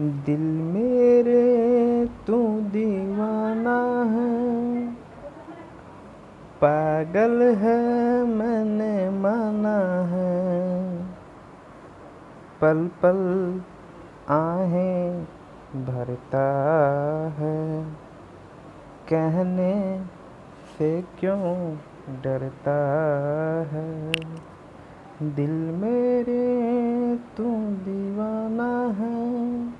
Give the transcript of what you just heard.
दिल मेरे, तू दीवाना है। पागल है, मैंने माना है। पल पल आहें भरता है। कहने से क्यों डरता है? दिल मेरे, तू दीवाना है।